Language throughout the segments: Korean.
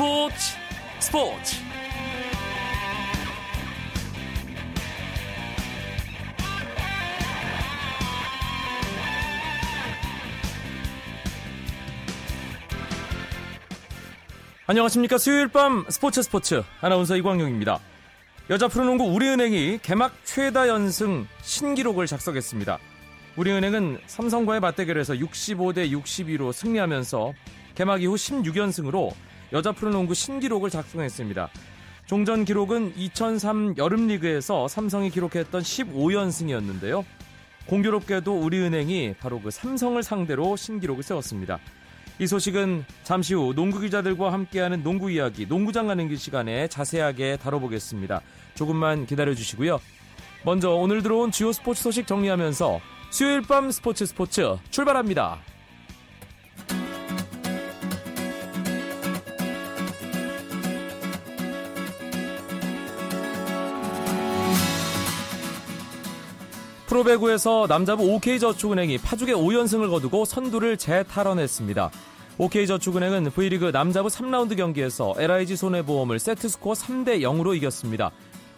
스포츠 스포츠. 안녕하십니까. 수요일 밤 스포츠 스포츠. 아나운서 이광용입니다. 여자 프로농구 우리은행이 개막 최다 연승 신기록을 작성했습니다. 우리은행은 삼성과의 맞대결에서 65대 62로 승리하면서 개막 이후 16연승으로 여자 프로농구 신기록을 작성했습니다. 종전 기록은 2003 여름리그에서 삼성이 기록했던 15연승이었는데요. 공교롭게도 우리은행이 바로 그 삼성을 상대로 신기록을 세웠습니다. 이 소식은 잠시 후 농구 기자들과 함께하는 농구 이야기, 농구장 가는 길 시간에 자세하게 다뤄보겠습니다. 조금만 기다려 주시고요. 먼저 오늘 들어온 주요 스포츠 소식 정리하면서 수요일 밤 스포츠 스포츠 출발합니다. 프로배구에서 남자부 OK저축은행이 파죽의 5연승을 거두고 선두를 재탈환했습니다. OK저축은행은 V리그 남자부 3라운드 경기에서 LIG 손해보험을 세트스코어 3대 0으로 이겼습니다.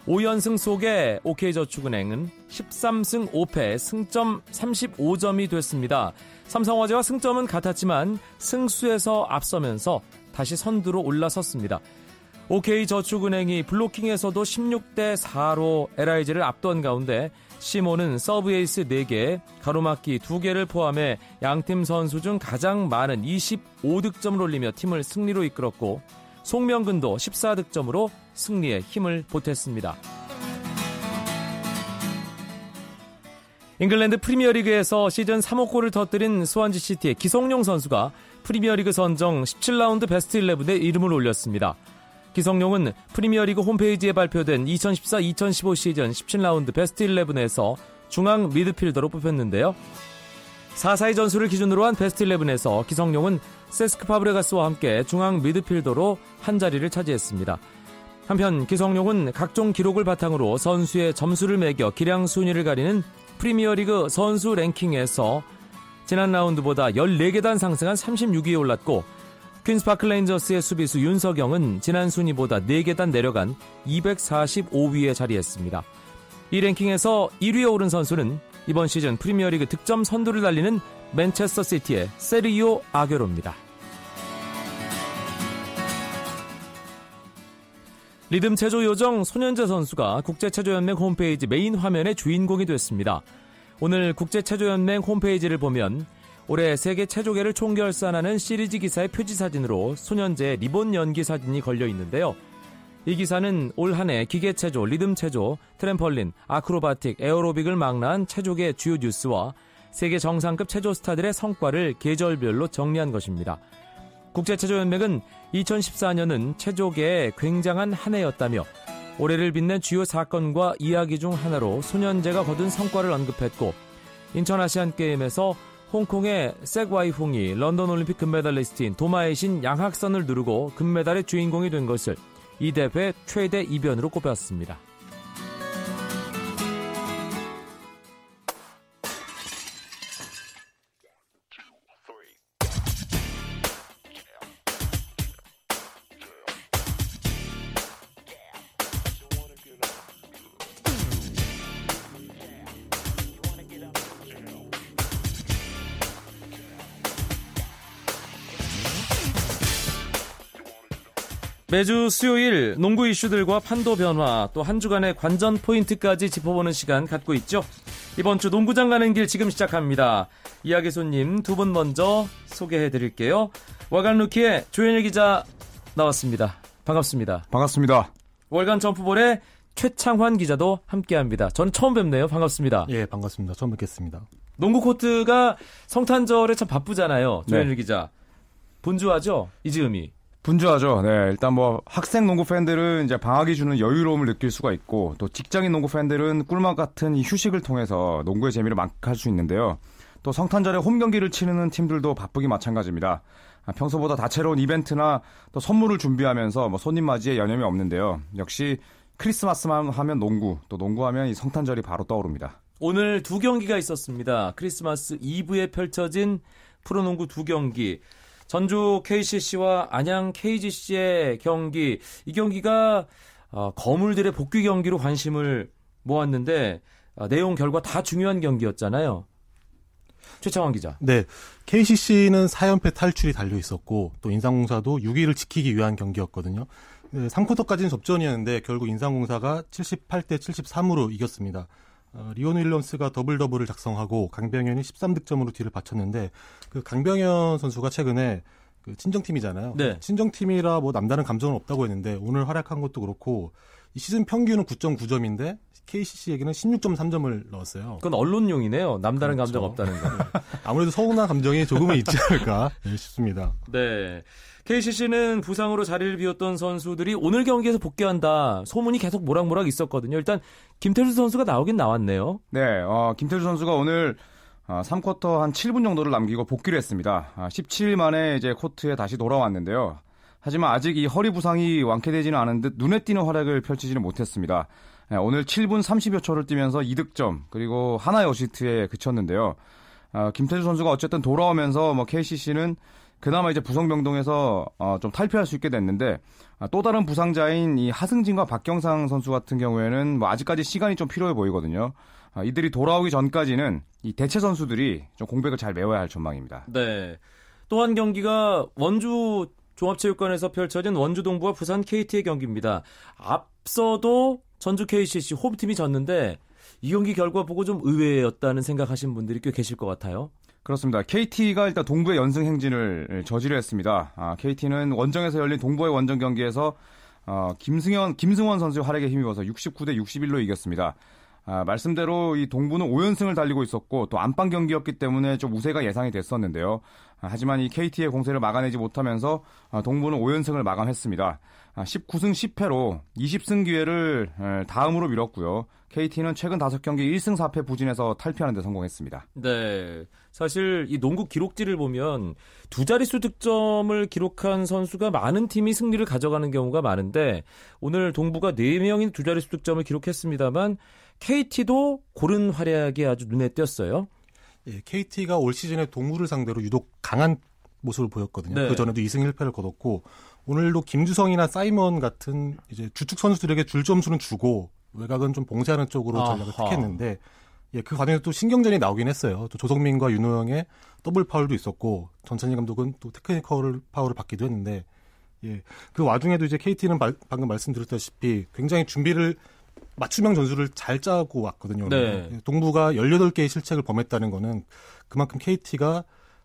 5연승 속에 OK저축은행은 13승 5패 승점 35점이 됐습니다. 삼성화재와 승점은 같았지만 승수에서 앞서면서 다시 선두로 올라섰습니다. OK저축은행이 블로킹에서도 16대 4로 LIG를 압도한 가운데 시모는 서브 에이스 4개, 가로막기 2개를 포함해 양팀 선수 중 가장 많은 25득점을 올리며 팀을 승리로 이끌었고 송명근도 14득점으로 승리에 힘을 보탰습니다. 잉글랜드 프리미어리그에서 시즌 3호 골을 터뜨린 스완지 시티의 기성용 선수가 프리미어리그 선정 17라운드 베스트 11에 이름을 올렸습니다. 기성용은 프리미어리그 홈페이지에 발표된 2014-2015 시즌 17라운드 베스트 11에서 중앙 미드필더로 뽑혔는데요. 4사의 전술을 기준으로 한 베스트 11에서 기성용은 세스크 파브레가스와 함께 중앙 미드필더로 한 자리를 차지했습니다. 한편 기성용은 각종 기록을 바탕으로 선수의 점수를 매겨 기량 순위를 가리는 프리미어리그 선수 랭킹에서 지난 라운드보다 14계단 상승한 36위에 올랐고 퀸스파크 레인저스의 수비수 윤석영은 지난 순위보다 4계단 내려간 245위에 자리했습니다. 이 랭킹에서 1위에 오른 선수는 이번 시즌 프리미어리그 득점 선두를 달리는 맨체스터 시티의 세르히오 아게로입니다. 리듬 체조 요정 손연재 선수가 국제체조연맹 홈페이지 메인 화면의 주인공이 됐습니다. 오늘 국제체조연맹 홈페이지를 보면 올해 세계 체조계를 총결산하는 시리즈 기사의 표지 사진으로 손연재의 리본 연기 사진이 걸려 있는데요. 이 기사는 올 한해 기계 체조, 리듬 체조, 트램펄린, 아크로바틱, 에어로빅을 망라한 체조계 주요 뉴스와 세계 정상급 체조 스타들의 성과를 계절별로 정리한 것입니다. 국제체조연맹은 2014년은 체조계의 굉장한 한 해였다며 올해를 빛낸 주요 사건과 이야기 중 하나로 소년제가 거둔 성과를 언급했고 인천 아시안 게임에서 홍콩의 섹와이홍이 런던 올림픽 금메달리스트인 도마의 신 양학선을 누르고 금메달의 주인공이 된 것을 이 대회 최대 이변으로 꼽았습니다. 매주 수요일 농구 이슈들과 판도 변화 또 한 주간의 관전 포인트까지 짚어보는 시간 갖고 있죠. 이번 주 농구장 가는 길 지금 시작합니다. 이야기 손님 두 분 먼저 소개해 드릴게요. 월간 루키의 조현일 기자 나왔습니다. 반갑습니다. 반갑습니다. 월간 점프볼의 최창환 기자도 함께합니다. 저는 처음 뵙네요. 반갑습니다. 예, 반갑습니다. 처음 뵙겠습니다. 농구 코트가 성탄절에 참 바쁘잖아요. 조현일 네. 기자. 분주하죠? 이즈음이. 분주하죠. 네, 일단 뭐 학생 농구 팬들은 이제 방학이 주는 여유로움을 느낄 수가 있고 또 직장인 농구 팬들은 꿀맛 같은 이 휴식을 통해서 농구의 재미를 만끽할 수 있는데요. 또 성탄절에 홈 경기를 치르는 팀들도 바쁘기 마찬가지입니다. 아, 평소보다 다채로운 이벤트나 또 선물을 준비하면서 뭐 손님 맞이에 여념이 없는데요. 역시 크리스마스만 하면 농구, 또 농구하면 이 성탄절이 바로 떠오릅니다. 오늘 두 경기가 있었습니다. 크리스마스 이브에 펼쳐진 프로농구 두 경기. 전주 KCC와 안양 KGC의 경기 이 경기가 어, 거물들의 복귀 경기로 관심을 모았는데 어, 내용 결과 다 중요한 경기였잖아요. 최창원 기자. 네. KCC는 4연패 탈출이 달려 있었고 또 인상공사도 6위를 지키기 위한 경기였거든요. 네, 3쿼터까지는 접전이었는데 결국 인상공사가 78대 73으로 이겼습니다. 어, 리온 윌리엄스가 더블 더블을 작성하고 강병현이 13득점으로 뒤를 받쳤는데 그 강병현 선수가 최근에 그 친정팀이잖아요. 네. 친정팀이라 뭐 남다른 감정은 없다고 했는데 오늘 활약한 것도 그렇고 이 시즌 평균은 9.9점인데 KCC에게는 16.3점을 넣었어요. 그건 언론용이네요. 남다른 그렇죠. 감정 없다는 거. 아무래도 서운한 감정이 조금은 있지 않을까 네, 싶습니다. 네. KCC는 부상으로 자리를 비웠던 선수들이 오늘 경기에서 복귀한다. 소문이 계속 모락모락 있었거든요. 일단 김태술 선수가 나오긴 나왔네요. 네, 어, 김태술 선수가 오늘 어, 3쿼터 한 7분 정도를 남기고 복귀를 했습니다. 아, 17일 만에 이제 코트에 다시 돌아왔는데요. 하지만 아직 이 허리 부상이 완쾌되지는 않은 듯 눈에 띄는 활약을 펼치지는 못했습니다. 네, 오늘 7분 30여 초를 뛰면서 2득점 그리고 하나의 어시스트에 그쳤는데요. 어, 김태술 선수가 어쨌든 돌아오면서 뭐 KCC는 그나마 이제 부상병동에서 어, 좀 탈피할 수 있게 됐는데 아, 또 다른 부상자인 이 하승진과 박경상 선수 같은 경우에는 뭐 아직까지 시간이 좀 필요해 보이거든요. 아, 이들이 돌아오기 전까지는 이 대체 선수들이 좀 공백을 잘 메워야 할 전망입니다. 네. 또한 경기가 원주 종합체육관에서 펼쳐진 원주 동부와 부산 KT의 경기입니다. 앞서도 전주 KCC 홈팀이 졌는데 이 경기 결과 보고 좀 의외였다는 생각하신 분들이 꽤 계실 것 같아요. 그렇습니다. KT가 일단 동부의 연승 행진을 저지를 했습니다. 아, KT는 원정에서 열린 동부의 원정 경기에서 어, 김승현, 김승원 선수의 활약에 힘입어서 69대 61로 이겼습니다. 아, 말씀대로 이 동부는 5연승을 달리고 있었고 또 안방 경기였기 때문에 좀 우세가 예상이 됐었는데요. 아, 하지만 이 KT의 공세를 막아내지 못하면서 아, 동부는 5연승을 마감했습니다. 아, 19승 10패로 20승 기회를 에, 다음으로 밀었고요. KT는 최근 5경기 1승 4패 부진해서 탈피하는 데 성공했습니다. 네. 사실 이 농구 기록지를 보면 두 자릿수 득점을 기록한 선수가 많은 팀이 승리를 가져가는 경우가 많은데 오늘 동부가 4명인 두 자릿수 득점을 기록했습니다만 KT도 고른 활약이 아주 눈에 띄었어요. 예, KT가 올 시즌에 동부를 상대로 유독 강한 모습을 보였거든요. 네. 그 전에도 2승 1패를 거뒀고 오늘도 김주성이나 사이먼 같은 이제 주축 선수들에게 줄 점수는 주고 외곽은 좀 봉쇄하는 쪽으로 전략을 아하. 택했는데 예, 그 과정에서 또 신경전이 나오긴 했어요. 또 조성민과 윤호영의 더블 파울도 있었고 전창진 감독은 또 테크니컬 파울을 받기도 했는데 예, 그 와중에도 이제 KT는 방금 말씀드렸다시피 굉장히 준비를 맞춤형 전술을 잘 짜고 왔거든요. 네. 동부가 18개의 실책을 범했다는 거는 그만큼 KT가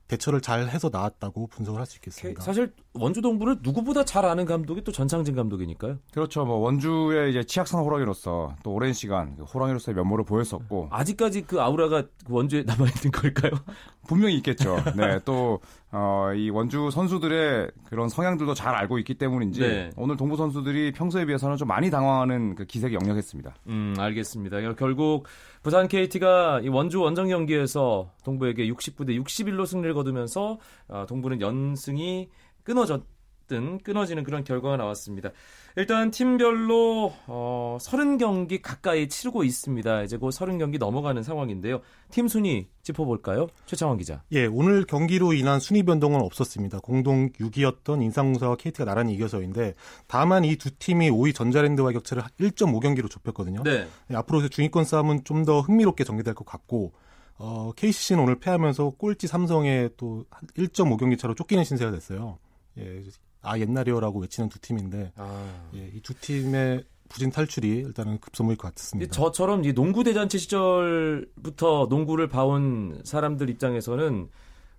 대처를 잘 해서 나왔다고 분석을 할 수 있겠습니다. 사실 원주 동부를 누구보다 잘 아는 감독이 또 전창진 감독이니까요. 그렇죠. 뭐 원주의 이제 치악산 호랑이로서 또 오랜 시간 그 호랑이로서의 면모를 보였었고 아직까지 그 아우라가 그 원주에 남아 있는 걸까요? 분명히 있겠죠. 네, 또 어, 이 원주 선수들의 그런 성향들도 잘 알고 있기 때문인지 네. 오늘 동부 선수들이 평소에 비해서는 좀 많이 당황하는 그 기색이 역력했습니다. 음, 알겠습니다. 결국 부산 KT가 이 원주 원정 경기에서 동부에게 69대 61로 승리를 거두면서 어, 동부는 연승이 끊어졌 든 끊어지는 그런 결과가 나왔습니다. 일단 팀별로 어, 30경기 가까이 치르고 있습니다. 이제 곧 30경기 넘어가는 상황인데요. 팀 순위 짚어볼까요? 최창원 기자. 예, 오늘 경기로 인한 순위 변동은 없었습니다. 공동 6위였던 인상공사와 KT가 나란히 이겨서인데 다만 이 두 팀이 5위 전자랜드와 격차를 1.5경기로 좁혔거든요. 네. 예, 앞으로 중위권 싸움은 좀 더 흥미롭게 전개될 것 같고 어, KCC는 오늘 패하면서 꼴찌 삼성에 또 1.5경기 차로 쫓기는 신세가 됐어요. 예, 아 옛날이요라고 외치는 두 팀인데 아. 예, 이 두 팀의 부진 탈출이 일단은 급선무일 것 같습니다. 저처럼 이 농구 대잔치 시절부터 농구를 봐온 사람들 입장에서는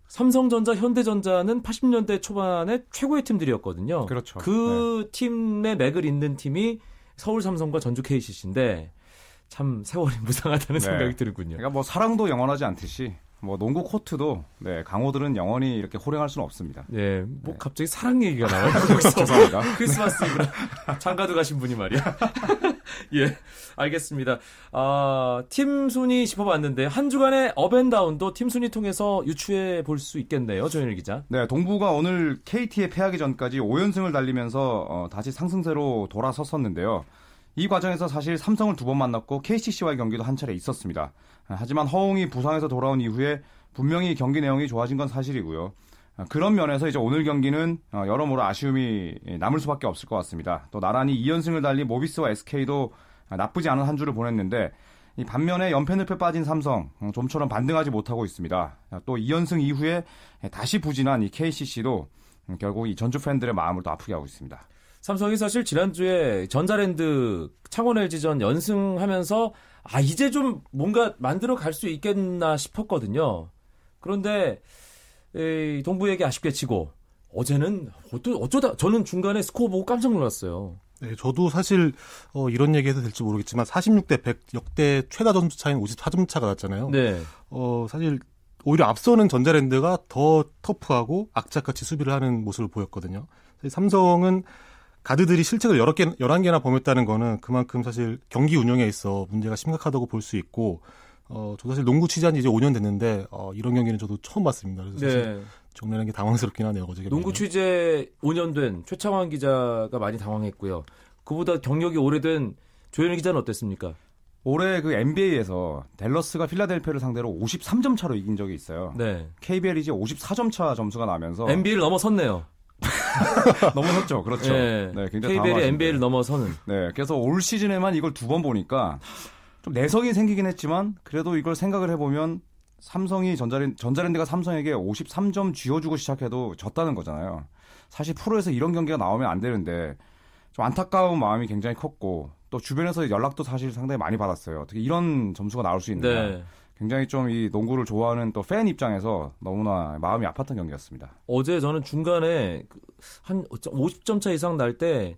삼성전자, 현대전자는 80년대 초반에 최고의 팀들이었거든요. 그렇죠. 그 팀의 맥을 잇는 팀이 서울 삼성과 전주 KCC인데 참 세월이 무상하다는 네. 생각이 들군요. 그러니까 뭐 사랑도 영원하지 않듯이 뭐 농구 코트도 네, 강호들은 영원히 이렇게 호령할 수는 없습니다. 예, 뭐 갑자기 사랑 얘기가 나와요. 거기서 죄송합니다. 크리스마스 이브라 장가도 가신 분이 말이야. 예, 알겠습니다. 아, 팀 순위 짚어봤는데 한 주간의 업앤다운도 팀 순위 통해서 유추해 볼 수 있겠네요, 조현일 기자. 네, 동부가 오늘 KT에 패하기 전까지 5연승을 달리면서 어, 다시 상승세로 돌아섰었는데요. 이 과정에서 사실 삼성을 두 번 만났고 KCC와의 경기도 한 차례 있었습니다. 아, 하지만 허웅이 부상에서 돌아온 이후에 분명히 경기 내용이 좋아진 건 사실이고요. 그런 면에서 이제 오늘 경기는 어, 여러모로 아쉬움이 남을 수밖에 없을 것 같습니다. 또 나란히 2연승을 달린 모비스와 SK도 나쁘지 않은 한 주를 보냈는데 이 반면에 연패 늪에 빠진 삼성 어, 좀처럼 반등하지 못하고 있습니다. 또 2연승 이후에 다시 부진한 이 KCC도 결국 이 전주 팬들의 마음을 또 아프게 하고 있습니다. 삼성이 사실 지난주에 전자랜드 창원 LG전 연승하면서 아 이제 좀 뭔가 만들어 갈 수 있겠나 싶었거든요. 그런데 에이, 동부에게 아쉽게 치고 어제는 어쩌, 어쩌다 저는 중간에 스코어 보고 깜짝 놀랐어요. 네, 저도 사실 어, 이런 얘기해도 될지 모르겠지만 46대 100 역대 최다 점수 차이는 54점 차가 났잖아요. 네. 어, 사실 오히려 앞서는 전자랜드가 더 터프하고 악착같이 수비를 하는 모습을 보였거든요. 삼성은 가드들이 실책을 여러 개, 11개나 범했다는 거는 그만큼 사실 경기 운영에 있어 문제가 심각하다고 볼 수 있고, 어, 저 사실 농구 취재한 지 이제 5년 됐는데, 어, 이런 경기는 저도 처음 봤습니다. 그래서 사실 네. 정리하는 게 당황스럽긴 하네요, 어제 농구 취재 5년 된 최창환 기자가 많이 당황했고요. 그보다 경력이 오래된 조현일 기자는 어땠습니까? 올해 그 NBA에서 댈러스가 필라델피아를 상대로 53점 차로 이긴 적이 있어요. 네. KBL이 이제 54점 차 점수가 나면서 NBA를 넘어섰네요. 넘어섰죠. 그렇죠. 네. 네, 굉장히 KBL이. NBA를 넘어서는. 네, 그래서 올 시즌에만 이걸 두 번 보니까 좀 내성이 생기긴 했지만 그래도 이걸 생각을 해보면 삼성이 전자랜, 전자랜드가 삼성에게 53점 쥐어주고 시작해도 졌다는 거잖아요. 사실 프로에서 이런 경기가 나오면 안 되는데 좀 안타까운 마음이 굉장히 컸고 또 주변에서 연락도 사실 상당히 많이 받았어요. 어떻게 이런 점수가 나올 수 있느냐. 네. 굉장히 좀 이 농구를 좋아하는 또 팬 입장에서 너무나 마음이 아팠던 경기였습니다. 어제 저는 중간에 그한 50점 차 이상 날 때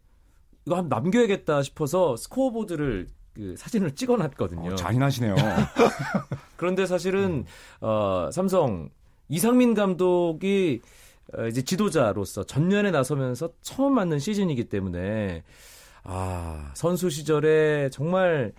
이거 한 남겨야겠다 싶어서 스코어보드를 그 사진을 찍어놨거든요. 어, 잔인하시네요. 그런데 사실은 어, 삼성 이상민 감독이 어, 이제 지도자로서 전면에 나서면서 처음 맞는 시즌이기 때문에 아 선수 시절에 정말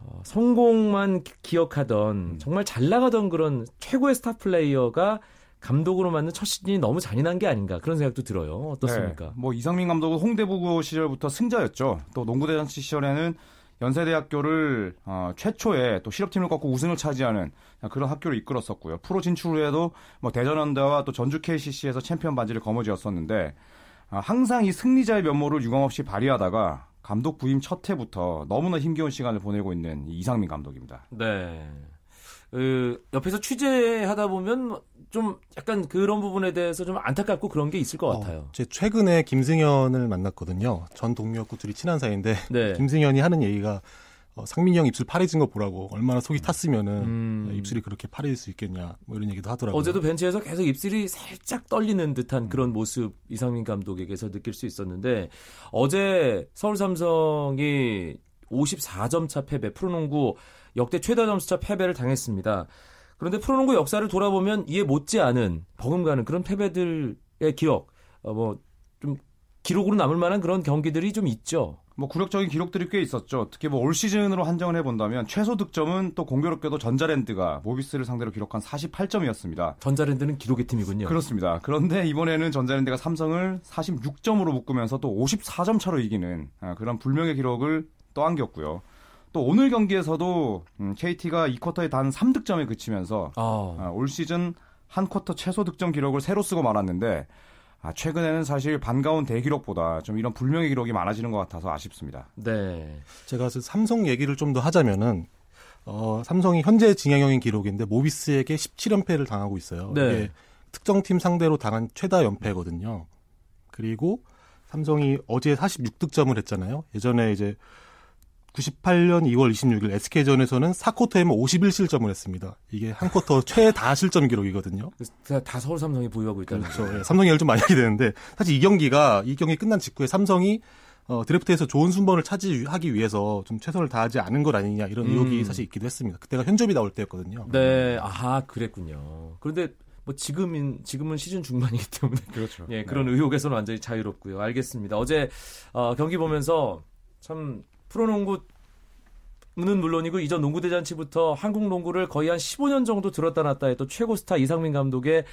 어, 성공만 기- 기억하던 정말 잘 나가던 그런 최고의 스타 플레이어가 감독으로 맞는 첫 시즌이 너무 잔인한 게 아닌가 그런 생각도 들어요. 어떻습니까? 네, 뭐 이상민 감독은 홍대부고 시절부터 승자였죠. 또 농구대잔치 시절에는 연세대학교를 어, 최초의 또 실업팀을 꺾고 우승을 차지하는 그런 학교를 이끌었었고요. 프로 진출 후에도 뭐 대전현대와 또 전주 KCC에서 챔피언 반지를 거머쥐었었는데 아, 항상 이 승리자의 면모를 유감없이 발휘하다가 감독 부임 첫 해부터 너무나 힘겨운 시간을 보내고 있는 이 이상민 감독입니다. 네. 그 옆에서 취재하다 보면 좀 약간 그런 부분에 대해서 좀 안타깝고 그런 게 있을 것 같아요. 어, 제 최근에 김승현을 만났거든요. 전 동료였고 둘이 친한 사이인데 네. 김승현이 하는 얘기가 어, 상민이 형 입술 파래진 거 보라고 얼마나 속이 탔으면은 음. 입술이 그렇게 파래질 수 있겠냐 뭐 이런 얘기도 하더라고요. 어제도 벤치에서 계속 입술이 살짝 떨리는 듯한 그런 모습 이상민 감독에게서 느낄 수 있었는데 어제 서울 삼성이 54점 차 패배 프로농구 역대 최다 점수차 패배를 당했습니다. 그런데 프로농구 역사를 돌아보면 이에 못지 않은 버금가는 그런 패배들의 기억 어, 뭐좀 기록으로 남을 만한 그런 경기들이 좀 있죠. 뭐 굴욕적인 기록들이 꽤 있었죠. 특히 뭐 올 시즌으로 한정을 해본다면 최소 득점은 또 공교롭게도 전자랜드가 모비스를 상대로 기록한 48점이었습니다. 전자랜드는 기록의 팀이군요. 그렇습니다. 그런데 이번에는 전자랜드가 삼성을 46점으로 묶으면서 또 54점 차로 이기는 아, 그런 불명의 기록을 떠안겼고요. 또 오늘 경기에서도 음, KT가 2쿼터에 단 3득점에 그치면서 아, 아, 올 시즌 한 쿼터 최소 득점 기록을 새로 쓰고 말았는데 아, 최근에는 사실 반가운 대기록보다 좀 이런 불명의 기록이 많아지는 것 같아서 아쉽습니다. 네. 제가 그 삼성 얘기를 좀 더 하자면은 어, 삼성이 현재 진행형인 기록인데 모비스에게 17연패를 당하고 있어요. 네. 이게 특정 팀 상대로 당한 최다 연패거든요. 그리고 삼성이 어제 46득점을 했잖아요. 예전에 이제 98년 2월 26일 SK전에서는 4쿼터에만 51실점을 했습니다. 이게 한 쿼터 최다 실점 기록이거든요. 다, 다 서울 삼성이 보유하고 있다는 거죠. 그렇죠. 예, 삼성 얘기를 좀 많이 하게 되는데 사실 이 경기가 이 경기 끝난 직후에 삼성이 어, 드래프트에서 좋은 순번을 차지하기 위해서 좀 최선을 다하지 않은 것 아니냐 이런 음. 의혹이 사실 있기도 했습니다. 그때가 현접이 나올 때였거든요. 네, 아하, 그랬군요. 그런데 뭐 지금인 지금은 시즌 중반이기 때문에 그렇죠. 예, 그런 의혹에서는 완전히 자유롭고요. 알겠습니다. 어제 어, 경기 보면서 참 프로농구는 물론이고 이전 농구 대잔치부터 한국 농구를 거의 한 15년 정도 들었다 놨다 했던 최고 스타 이상민 감독의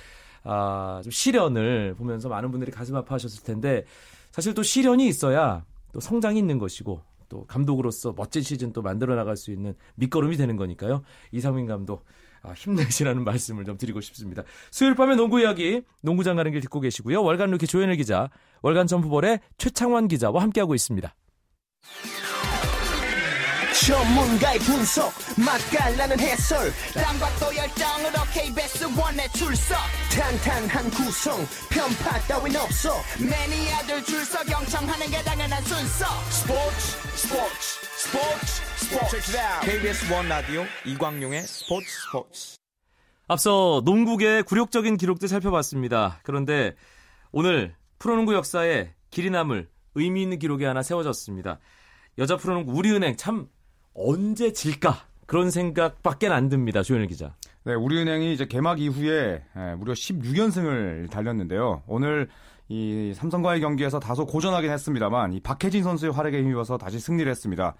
아, 좀 시련을 보면서 많은 분들이 가슴 아파하셨을 텐데 사실 또 시련이 있어야 또 성장이 있는 것이고 또 감독으로서 멋진 시즌 또 만들어 나갈 수 있는 밑거름이 되는 거니까요. 이상민 감독 아, 힘내시라는 말씀을 좀 드리고 싶습니다. 수요일 밤에 농구 이야기, 농구장 가는 길 듣고 계시고요. 월간 루키 조현일 기자, 월간 점프볼의 최창환 기자와 함께하고 있습니다. 전문가의 분석. 맛깔나는 해설. 또 열정으로 KBS one에 출석. 탄탄한 구성. 편파 따윈 없어. 매니아들 줄서 경청하는 게 당연한 순서. 스포츠 스포츠 스포츠 스포츠. KBS 원 라디오 이광용의 스포츠 스포츠. 앞서 농구계 굴욕적인 기록들 살펴봤습니다. 그런데 오늘 프로농구 역사에 길이 남을 의미 있는 기록이 하나 세워졌습니다. 여자 프로농구 우리은행 참 언제 질까? 그런 생각밖에 안 듭니다. 조현일 기자. 네, 우리은행이 이제 개막 이후에 예, 무려 16연승을 달렸는데요. 오늘 이 삼성과의 경기에서 다소 고전하긴 했습니다만 이 박혜진 선수의 활약에 힘입어서 다시 승리를 했습니다.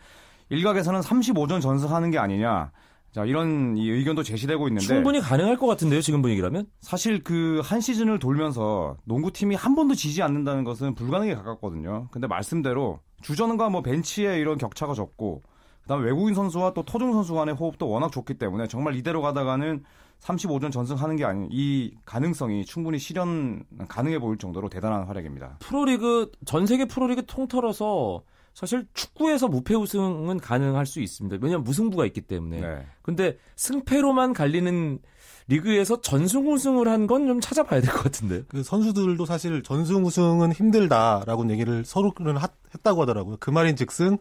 일각에서는 35전 전승하는 게 아니냐. 자, 이런 이 의견도 제시되고 있는데 충분히 가능할 것 같은데요, 지금 분위기라면? 사실 그 한 시즌을 돌면서 농구팀이 한 번도 지지 않는다는 것은 불가능에 가깝거든요. 근데 말씀대로 주전과 뭐 벤치에 이런 격차가 적고 그다음 외국인 선수와 또 토종 선수 간의 호흡도 워낙 좋기 때문에 정말 이대로 가다가는 35전 전승하는 게 아닌 이 가능성이 충분히 실현 가능해 보일 정도로 대단한 활약입니다. 프로리그 전 세계 프로리그 통틀어서 사실 축구에서 무패 우승은 가능할 수 있습니다. 왜냐하면 무승부가 있기 때문에. 네. 근데 승패로만 갈리는 리그에서 전승 우승을 한 건 좀 찾아봐야 될 것 같은데요. 그 선수들도 사실 전승 우승은 힘들다라고 얘기를 서로는 하- 했다고 하더라고요. 그 말인 즉슨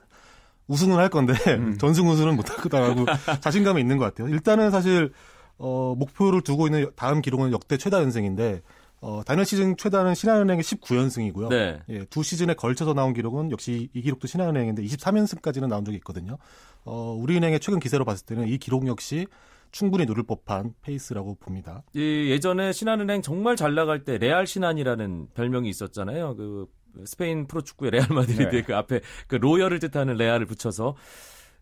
우승은 할 건데 전승 우승은 못 할 거다라고 자신감이 있는 것 같아요. 일단은 사실 어, 목표를 두고 있는 다음 기록은 역대 최다 연승인데 어, 단일 시즌 최다는 신한은행의 19연승이고요. 네. 예, 두 시즌에 걸쳐서 나온 기록은 역시 이 기록도 신한은행인데 23연승까지는 나온 적이 있거든요. 어, 우리은행의 최근 기세로 봤을 때는 이 기록 역시 충분히 누를 법한 페이스라고 봅니다. 이 예전에 신한은행 정말 잘 나갈 때 레알 신한이라는 별명이 있었잖아요. 그 스페인 프로축구의 레알 마드리드 네. 그 앞에 그 로열을 뜻하는 레알을 붙여서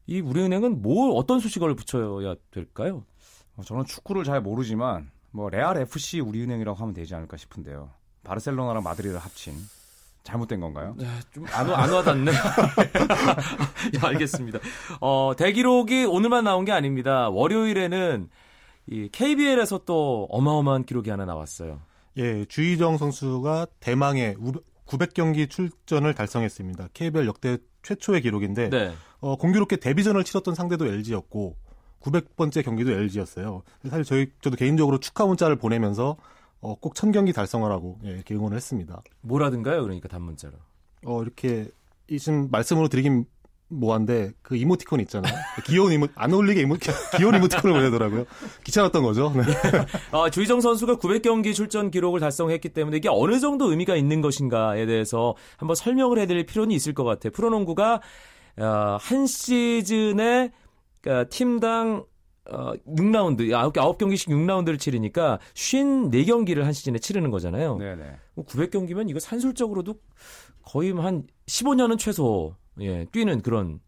이 우리은행은 뭘 어떤 수식어를 붙여야 될까요? 어, 저는 축구를 잘 모르지만 뭐 레알 FC 우리은행이라고 하면 되지 않을까 싶은데요. 바르셀로나랑 마드리드를 합친 잘못된 건가요? 네, 좀안 안 와닿네. 예, 알겠습니다. 어, 대기록이 오늘만 나온 게 아닙니다. 월요일에는 이 KBL에서 또 어마어마한 기록이 하나 나왔어요. 예, 주희정 선수가 대망의 900경기 출전을 달성했습니다. KBL 역대 최초의 기록인데 네. 어, 공교롭게 데뷔전을 치렀던 상대도 LG였고 900번째 경기도 LG였어요. 사실 저희 저도 개인적으로 축하 문자를 보내면서 어, 꼭 1000경기 달성하라고 예, 이렇게 응원을 했습니다. 뭐라든가요? 그러니까 단문자로. 어, 이렇게 이 지금 말씀으로 드리긴 뭐한데 그 이모티콘 있잖아요. 귀여운 이모 안 어울리게 이모 귀여운 이모티콘을 보내더라고요. 귀찮았던 거죠. 네. 아, 주희정 선수가 900경기 출전 기록을 달성했기 때문에 이게 어느 정도 의미가 있는 것인가에 대해서 한번 설명을 해드릴 필요는 있을 것 같아요. 프로농구가 어, 한 시즌에 그러니까 팀당 어, 6라운드, 9, 9경기씩 6라운드를 치르니까 54경기를 한 시즌에 치르는 거잖아요. 네네. 900경기면 이거 산술적으로도 거의 한 15년은 최소 예, 뛰는 그런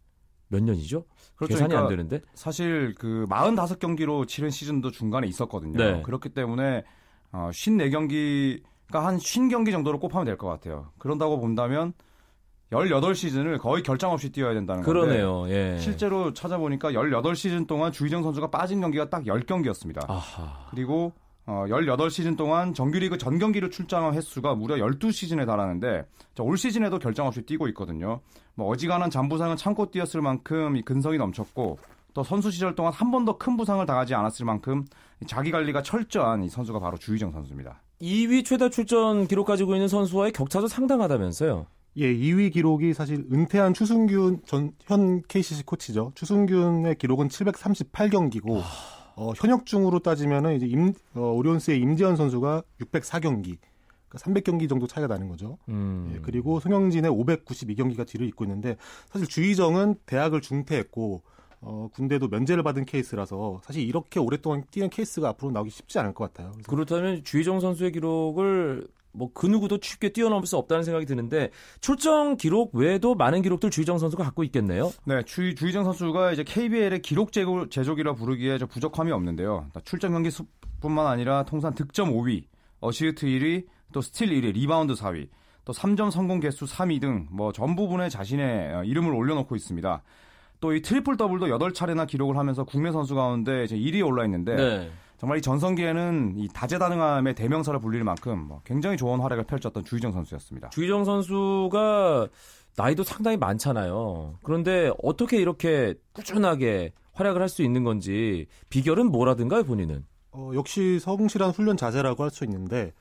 몇 년이죠? 그렇죠. 계산이 안 그러니까 되는데. 사실 그 45경기로 치른 시즌도 중간에 있었거든요. 네. 그렇기 때문에 어, 54경기가 한 50경기 정도로 꼽하면 될 것 같아요. 그런다고 본다면 18시즌을 거의 결장 없이 뛰어야 된다는 건데 그러네요. 예. 실제로 찾아보니까 18시즌 동안 주희정 선수가 빠진 경기가 딱 10경기였습니다. 아하. 그리고 어, 18시즌 동안 정규리그 전 경기를 출장한 횟수가 무려 12시즌에 달하는데 자, 올 시즌에도 결장 없이 뛰고 있거든요. 뭐 어지간한 잔부상은 참고 뛰었을 만큼 이 근성이 넘쳤고 또 선수 시절 동안 한 번도 큰 부상을 당하지 않았을 만큼 자기 관리가 철저한 이 선수가 바로 주희정 선수입니다. 2위 최다 출전 기록 가지고 있는 선수와의 격차도 상당하다면서요. 예, 2위 기록이 사실 은퇴한 추승균 전 현 KCC 코치죠. 추승균의 기록은 738경기고 어, 현역 중으로 따지면은 이제 임, 어, 오리온스의 임지현 선수가 604경기. 그러니까 300경기 정도 차이가 나는 거죠. 음. 예, 그리고 송영진의 592경기가 뒤를 잇고 있는데 사실 주희정은 대학을 중퇴했고 어, 군대도 면제를 받은 케이스라서 사실 이렇게 오랫동안 뛰는 케이스가 앞으로 나오기 쉽지 않을 것 같아요. 그렇다면 주희정 선수의 기록을 뭐 그 누구도 쉽게 뛰어넘을 수 없다는 생각이 드는데 출전 기록 외에도 많은 기록들 주희정 선수가 갖고 있겠네요. 네, 주, 주희정 선수가 이제 KBL의 기록 제조, 제조기라 부르기에 저 부족함이 없는데요. 출전 경기 수뿐만 아니라 통산 득점 5위, 어시스트 1위, 또 스틸 1위, 리바운드 4위, 또 3점 성공 개수 3위 등 뭐 전 부분에 자신의 어, 이름을 올려놓고 있습니다. 또 이 트리플 더블도 8차례나 기록을 하면서 국내 선수 가운데 이제 1위에 올라 있는데 네. 정말 이 전성기에는 이 다재다능함의 대명사를 불릴 만큼 뭐 굉장히 좋은 활약을 펼쳤던 주희정 선수였습니다. 주희정 선수가 나이도 상당히 많잖아요. 그런데 어떻게 이렇게 꾸준하게 활약을 할 수 있는 건지 비결은 뭐라든가요, 본인은? 어, 역시 성실한 훈련 자세라고 할 수 있는데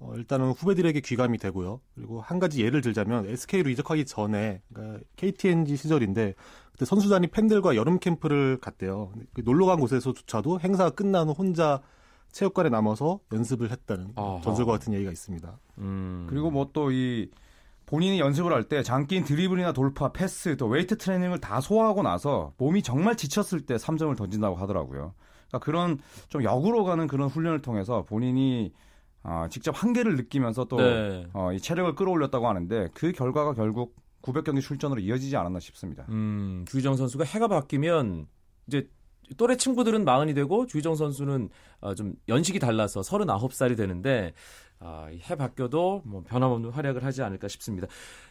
어, 일단은 후배들에게 귀감이 되고요. 그리고 한 가지 예를 들자면 SK로 이적하기 전에 그러니까 KTNG 시절인데 그때 선수단이 팬들과 여름 캠프를 갔대요. 그 놀러 간 곳에서조차도 행사가 끝난 후 혼자 체육관에 남아서 연습을 했다는 아하. 전설과 같은 얘기가 있습니다. 음. 그리고 뭐 또 이 본인이 연습을 할 때 장기인 드리블이나 돌파, 패스, 또 웨이트 트레이닝을 다 소화하고 나서 몸이 정말 지쳤을 때 3점을 던진다고 하더라고요. 그러니까 그런 좀 역으로 가는 그런 훈련을 통해서 본인이 아, 직접 한계를 느끼면서 또 네. 어, 이 체력을 끌어올렸다고 하는데 그 결과가 결국 900경기 출전으로 이어지지 않았나 싶습니다. 음, 주희정 선수가 해가 바뀌면 이제 또래 친구들은 마흔이 되고 주희정 선수는 어, 좀 연식이 달라서 39살이 되는데 아, 이해 바뀌어도 뭐 변함없는 활약을 하지 않을까 싶습니다.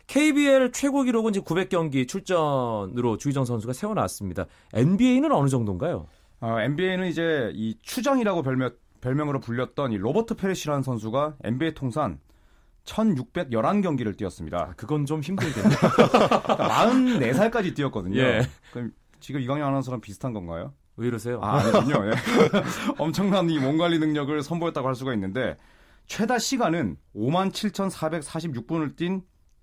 KBL 최고 기록은 지금 900경기 출전으로 주희정 선수가 세워놨습니다. NBA는 어느 정도인가요? 어, NBA는 이제 이 추장이라고 별명, 별명으로 불렸던 이 로버트 페리시라는 선수가 NBA 통산 1611경기를 뛰었습니다. 아, 그건 좀 힘들겠네요. 그러니까 44살까지 뛰었거든요. 예. 그럼 지금 이광용 아나운서랑 비슷한 건가요? 왜 이러세요? 아, 아니군요. 예. 엄청난 이 몸 관리 능력을 선보였다고 할 수가 있는데 최다 시간은 57,446분을 뛴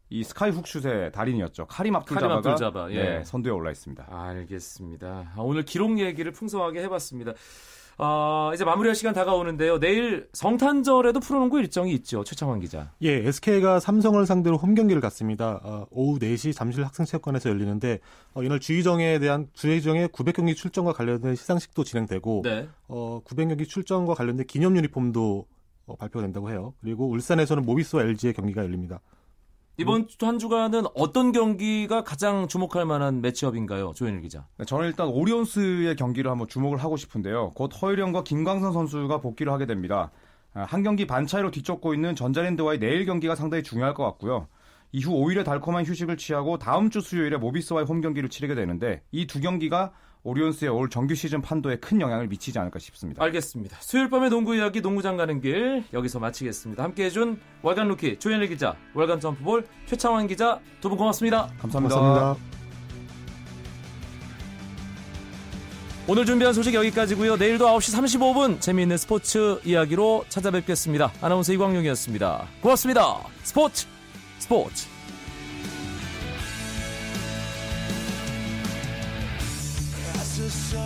이 스카이 훅슛의 달인이었죠. 카림 압둘자바가 카림 예. 네, 선두에 올라 있습니다. 알겠습니다. 아, 오늘 기록 얘기를 풍성하게 해봤습니다. 아, 이제 마무리할 시간 다가오는데요. 내일 성탄절에도 프로농구 일정이 있죠. 최창환 기자. 예, SK가 삼성을 상대로 홈 경기를 갖습니다. 어, 오후 4시 잠실 학생체육관에서 열리는데 어, 이날 주희정에 대한 주희정의 900경기 출전과 관련된 시상식도 진행되고 네. 어, 900경기 출전과 관련된 기념 유니폼도 어, 발표가 된다고 해요. 그리고 울산에서는 모비스와 LG의 경기가 열립니다. 이번 주한 주간은 어떤 경기가 가장 주목할 만한 매치업인가요? 조현일 기자. 네, 저는 일단 오리온스의 경기를 한번 주목을 하고 싶은데요. 곧 허일영과 김광선 선수가 복귀를 하게 됩니다. 아, 한 경기 반 차이로 뒤쫓고 있는 전자랜드와의 내일 경기가 상당히 중요할 것 같고요. 이후 5일의 달콤한 휴식을 취하고 다음 주 수요일에 모비스와의 홈 경기를 치르게 되는데 이 두 경기가 오리온스의 올 정규 시즌 판도에 큰 영향을 미치지 않을까 싶습니다. 알겠습니다. 수요일 밤의 농구 이야기 농구장 가는 길 여기서 마치겠습니다. 함께 해 준 월간 루키 조현일 기자, 월간 점프볼 최창환 기자 두 분 고맙습니다. 감사합니다. 고맙습니다. 오늘 준비한 소식 여기까지고요. 내일도 9시 35분 재미있는 스포츠 이야기로 찾아뵙겠습니다. 아나운서 이광용이었습니다. 고맙습니다. 스포츠 스포츠 so